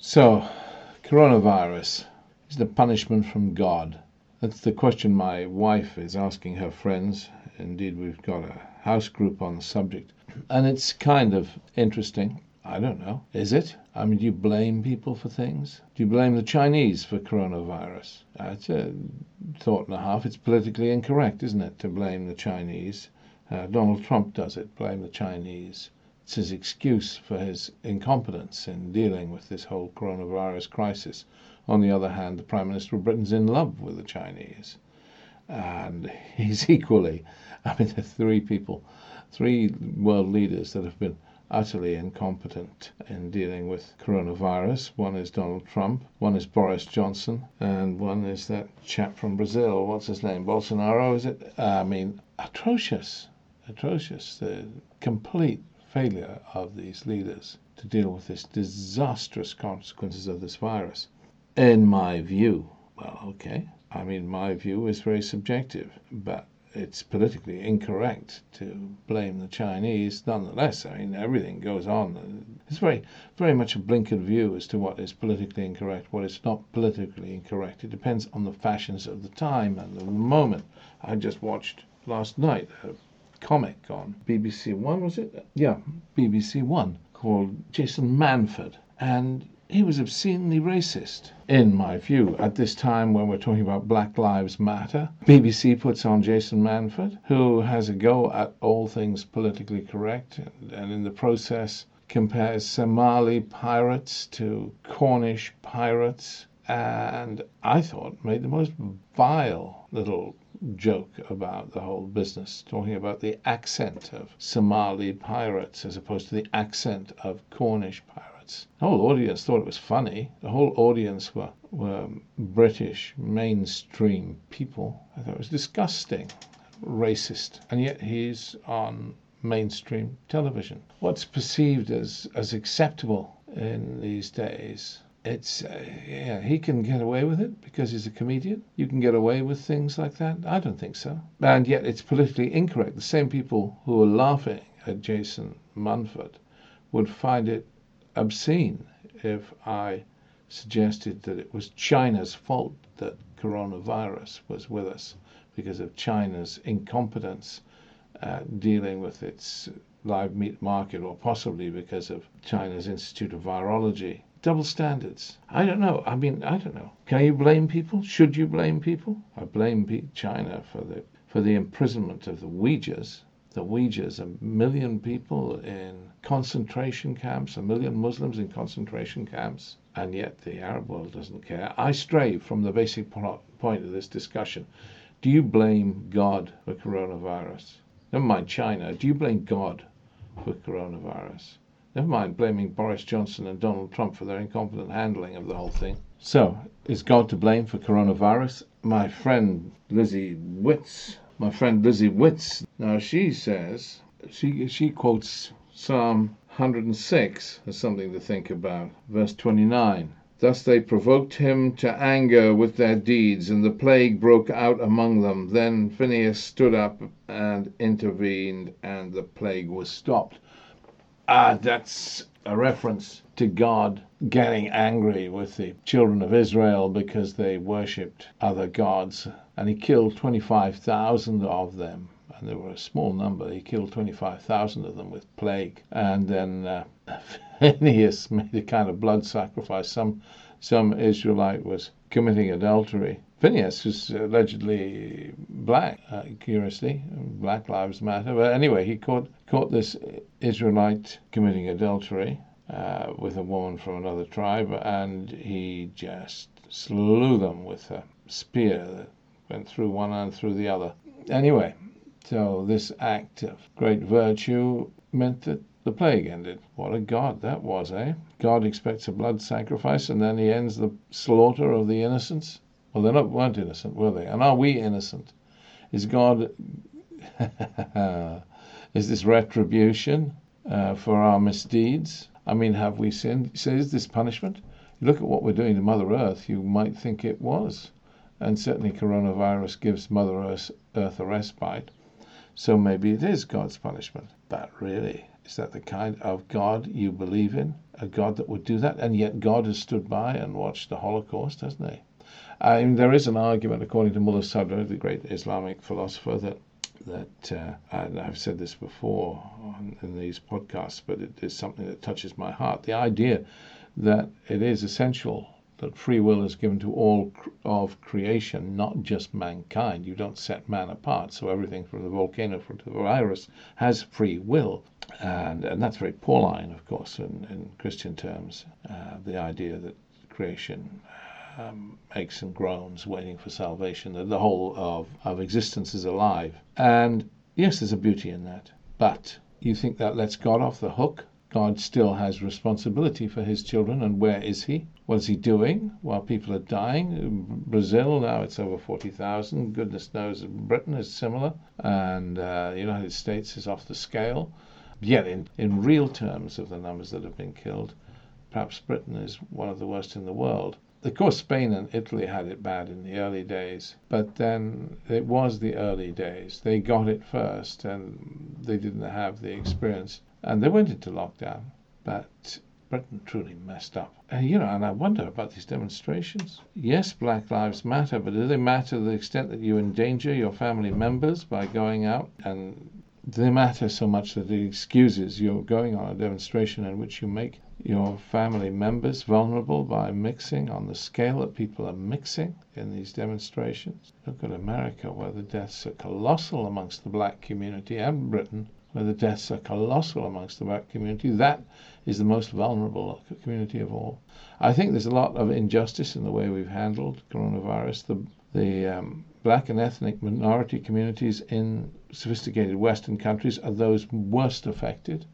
So, coronavirus is the punishment from God. That's the question my wife is asking her friends. Indeed, we've got a house group on the subject. And it's kind of interesting. I don't know. Is it? I mean, do you blame people for things? Do you blame the Chinese for coronavirus? That's a thought and a half. It's politically incorrect, isn't it, to blame the Chinese? Uh, Donald Trump does it, blame the Chinese. It's his excuse for his incompetence in dealing with this whole coronavirus crisis. On the other hand, the Prime Minister of Britain's in love with the Chinese. And he's equally, I mean, the three people, three world leaders that have been utterly incompetent in dealing with coronavirus. One is Donald Trump, one is Boris Johnson, and one is that chap from Brazil. What's his name? Bolsonaro, is it? I mean, atrocious, atrocious. The complete failure of these leaders to deal with this disastrous consequences of this virus. In my view, well, okay. I mean, my view is very subjective, but it's politically incorrect to blame the Chinese. Nonetheless, I mean, everything goes on. It's very, very much a blinkered view as to what is politically incorrect, what is not politically incorrect. It depends on the fashions of the time and the moment. I just watched last night a comic on BBC One, was it? Yeah, BBC One, called Jason Manford. And he was obscenely racist, in my view. At this time, when we're talking about Black Lives Matter, BBC puts on Jason Manford, who has a go at all things politically correct, and, in the process compares Somali pirates to Cornish pirates, and I thought made the most vile little joke about the whole business, talking about the accent of Somali pirates as opposed to the accent of Cornish pirates. The whole audience thought it was funny. The whole audience were, were British mainstream people. I thought it was disgusting, racist, and yet he's on mainstream television. What's perceived as, as acceptable in these days it's uh, yeah, he can get away with it because he's a comedian. You can get away with things like that. I don't think so. And yet it's politically incorrect. The same people who are laughing at Jason Manford would find it obscene if I suggested that it was China's fault that coronavirus was with us because of China's incompetence uh, dealing with its live meat market, or possibly because of China's Institute of Virology double standards. I don't know. I mean, I don't know. Can you blame people? Should you blame people? I blame China for the for the imprisonment of the Uyghurs. The Uyghurs, a million people in concentration camps, a million Muslims in concentration camps, and yet the Arab world doesn't care. I stray from the basic point of this discussion. Do you blame God for coronavirus? Never mind China. Do you blame God for coronavirus? Never mind blaming Boris Johnson and Donald Trump for their incompetent handling of the whole thing. So, is God to blame for coronavirus? My friend Lizzie Witz, my friend Lizzie Witz, now she says, she, she quotes Psalm 106 as something to think about. Verse 29. Thus they provoked him to anger with their deeds, and the plague broke out among them. Then Phineas stood up and intervened, and the plague was stopped. Ah, that's a reference to God getting angry with the children of Israel because they worshipped other gods. And he killed 25,000 of them. And there were a small number. He killed 25,000 of them with plague. And then uh, Phineas made a kind of blood sacrifice. Some, some Israelite was committing adultery Phineas was allegedly black, uh, curiously. Black Lives Matter. But anyway, he caught, caught this Israelite committing adultery uh, with a woman from another tribe, and he just slew them with a spear that went through one and through the other. Anyway, so this act of great virtue meant that the plague ended. What a God that was, eh? God expects a blood sacrifice, and then he ends the slaughter of the innocents. Well, they weren't innocent, were they? And are we innocent? Is God, is this retribution uh, for our misdeeds? I mean, have we sinned? So is this punishment? Look at what we're doing to Mother Earth, you might think it was. And certainly coronavirus gives Mother Earth, Earth a respite. So maybe it is God's punishment. But really, is that the kind of God you believe in? A God that would do that? And yet God has stood by and watched the Holocaust, hasn't he? I mean, there is an argument, according to Mulla Sadra, the great Islamic philosopher, that that uh, and I've said this before on, in these podcasts, but it is something that touches my heart. The idea that it is essential that free will is given to all of creation, not just mankind. You don't set man apart. So everything from the volcano to the virus has free will. And, and that's very Pauline, of course, in, in Christian terms. Uh, the idea that creation um, aches and groans, waiting for salvation, that the whole of, of existence is alive. And yes, there's a beauty in that. But you think that lets God off the hook? God still has responsibility for his children, and where is he? What is he doing while people are dying? Brazil, now it's over 40,000. Goodness knows Britain is similar, and uh, the United States is off the scale. Yet, in, in real terms of the numbers that have been killed, perhaps Britain is one of the worst in the world. Of course, Spain and Italy had it bad in the early days, but then it was the early days. They got it first, and they didn't have the experience and they went into lockdown. But Britain truly messed up. And, you know, and I wonder about these demonstrations. Yes, Black Lives Matter, but do they matter to the extent that you endanger your family members by going out? And they matter so much that it excuses you going on a demonstration in which you make your family members vulnerable by mixing on the scale that people are mixing in these demonstrations? Look at America, where the deaths are colossal amongst the black community, and Britain, where the deaths are colossal amongst the black community. That is the most vulnerable community of all. I think there's a lot of injustice in the way we've handled coronavirus. The the um, black and ethnic minority communities in sophisticated Western countries are those worst affected,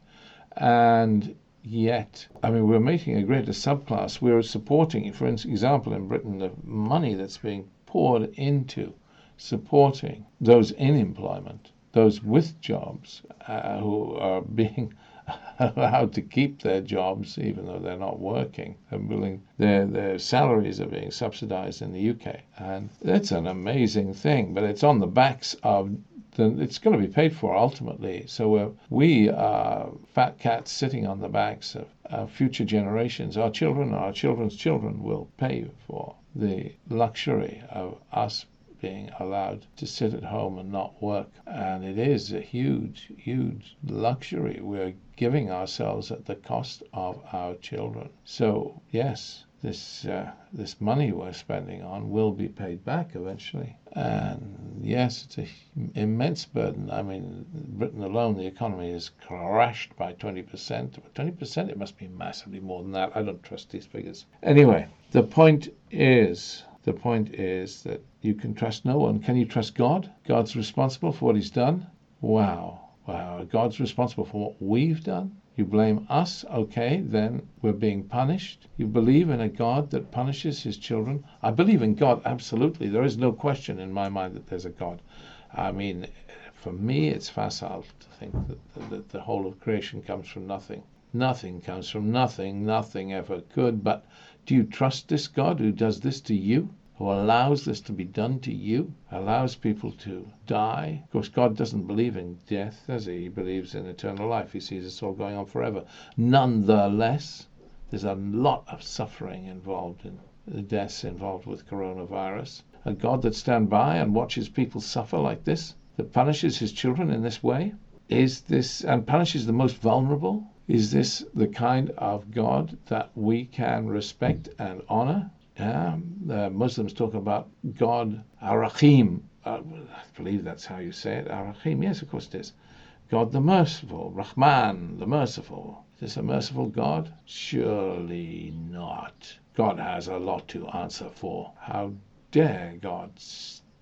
and yet, I mean, we're making a greater subclass. We're supporting, for example, in Britain, the money that's being poured into supporting those in employment those with jobs uh, who are being allowed to keep their jobs even though they're not working. They're willing, their their salaries are being subsidized in the UK, and that's an amazing thing. But it's on the backs of the, it's going to be paid for ultimately. So we are fat cats sitting on the backs of future generations. Our children, our children's children will pay for the luxury of us being allowed to sit at home and not work. And it is a huge, huge luxury we're giving ourselves at the cost of our children. So, yes, this uh, this money we're spending on will be paid back eventually. And yes, it's an immense burden. I mean, Britain alone, the economy is crashed by 20%. 20%, it must be massively more than that. I don't trust these figures. Anyway, the point is the point is that you can trust no one. Can you trust God? God's responsible for what he's done? Wow. Wow. God's responsible for what we've done? You blame us? Okay, then we're being punished. You believe in a God that punishes his children? I believe in God, absolutely. There is no question in my mind that there's a God. I mean, for me, it's facile to think that, that the whole of creation comes from nothing. Nothing comes from nothing. Nothing ever could. But do you trust this God who does this to you? Who allows this to be done to you? Allows people to die? Of course, God doesn't believe in death, does he? He believes in eternal life. He sees us all going on forever. Nonetheless, there's a lot of suffering involved in the deaths involved with coronavirus. A God that stands by and watches people suffer like this, that punishes his children in this way, is this and punishes the most vulnerable is this the kind of God that we can respect and honor? Yeah, the Muslims talk about God Ar-Rahim. Uh, I believe that's how you say it. Ar-Rahim. Yes, of course it is. God the merciful, Rahman, the merciful. Is this a merciful God? Surely not. God has a lot to answer for. How dare God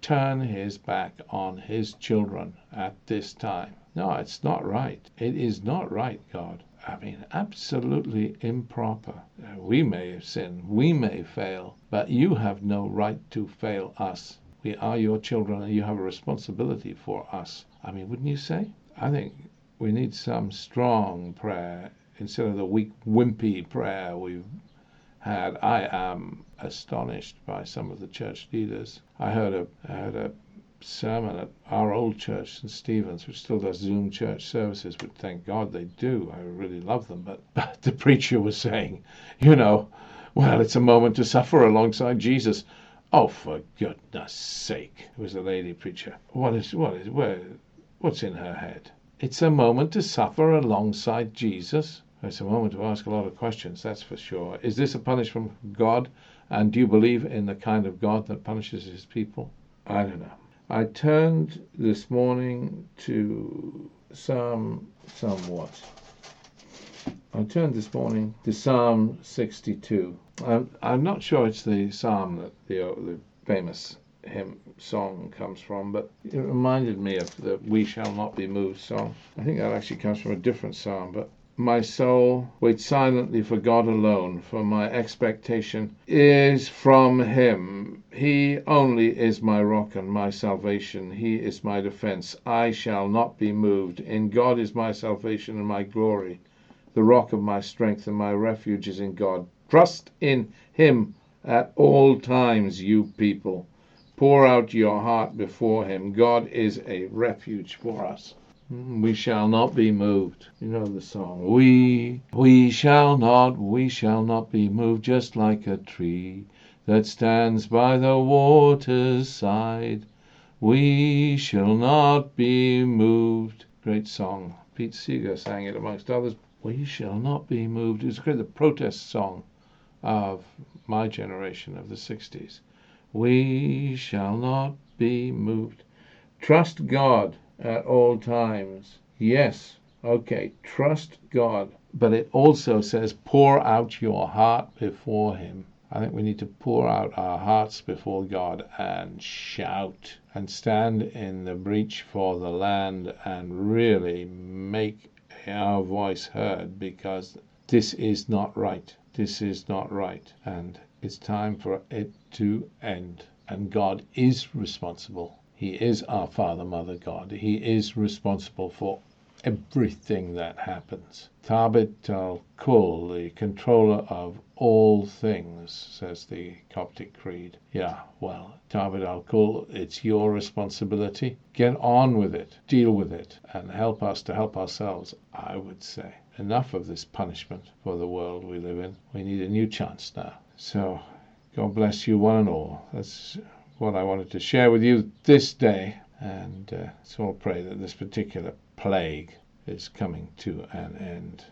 turn his back on his children at this time? No, it's not right. It is not right, God. I mean, absolutely improper. Uh, we may sin, we may fail, but you have no right to fail us. We are your children and you have a responsibility for us. I mean, wouldn't you say? I think we need some strong prayer instead of the weak, wimpy prayer we've had. I am astonished by some of the church leaders. I heard a, I heard a sermon at our old church, St. Stephen's, which still does Zoom church services, which thank God they do. I really love them. But, but the preacher was saying, you know, well, it's a moment to suffer alongside Jesus. Oh, for goodness sake, was the lady preacher. What is, what is, where, what's in her head? It's a moment to suffer alongside Jesus. It's a moment to ask a lot of questions, that's for sure. Is this a punishment from God? And do you believe in the kind of God that punishes his people? I don't know. I turned this morning to Psalm somewhat. I turned this morning to Psalm 62. I'm, I'm not sure it's the psalm that the, uh, the famous hymn song comes from, but it reminded me of the We Shall Not Be Moved song. I think that actually comes from a different psalm, but my soul waits silently for God alone, for my expectation is from Him. He only is my rock and my salvation. He is my defense. I shall not be moved. In God is my salvation and my glory. The rock of my strength and my refuge is in God. Trust in Him at all times, you people. Pour out your heart before Him. God is a refuge for us. Mm, we shall not be moved. You know the song. We, we shall not, we shall not be moved, just like a tree that stands by the water's side. We shall not be moved. Great song. Pete Seeger sang it amongst others. We shall not be moved. It's great, the protest song of my generation of the 60s. We shall not be moved. Trust God at all times. Yes, okay, trust God. But it also says, pour out your heart before Him. I think we need to pour out our hearts before God and shout and stand in the breach for the land and really make our voice heard because this is not right. This is not right. And it's time for it to end. And God is responsible he is our Father, Mother God. He is responsible for everything that happens. Tabit al Kul, the controller of all things, says the Coptic Creed. Yeah, well, Tabit al Kul, it's your responsibility. Get on with it, deal with it, and help us to help ourselves, I would say. Enough of this punishment for the world we live in. We need a new chance now. So, God bless you, one and all. That's what I wanted to share with you this day. And uh, so I'll pray that this particular plague is coming to an end.